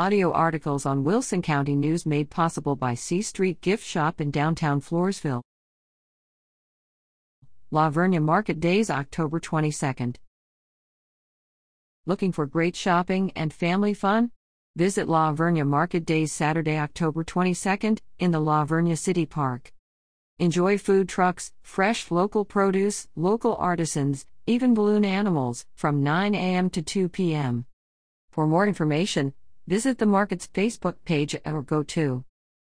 Audio articles on Wilson County News made possible by C Street Gift Shop in downtown Floresville. La Vernia Market Days, October 22nd. Looking for great shopping and family fun? Visit La Vernia Market Days Saturday, October 22nd, in the La Vernia City Park. Enjoy food trucks, fresh local produce, local artisans, even balloon animals, from 9 a.m. to 2 p.m. For more information, visit the market's Facebook page or go to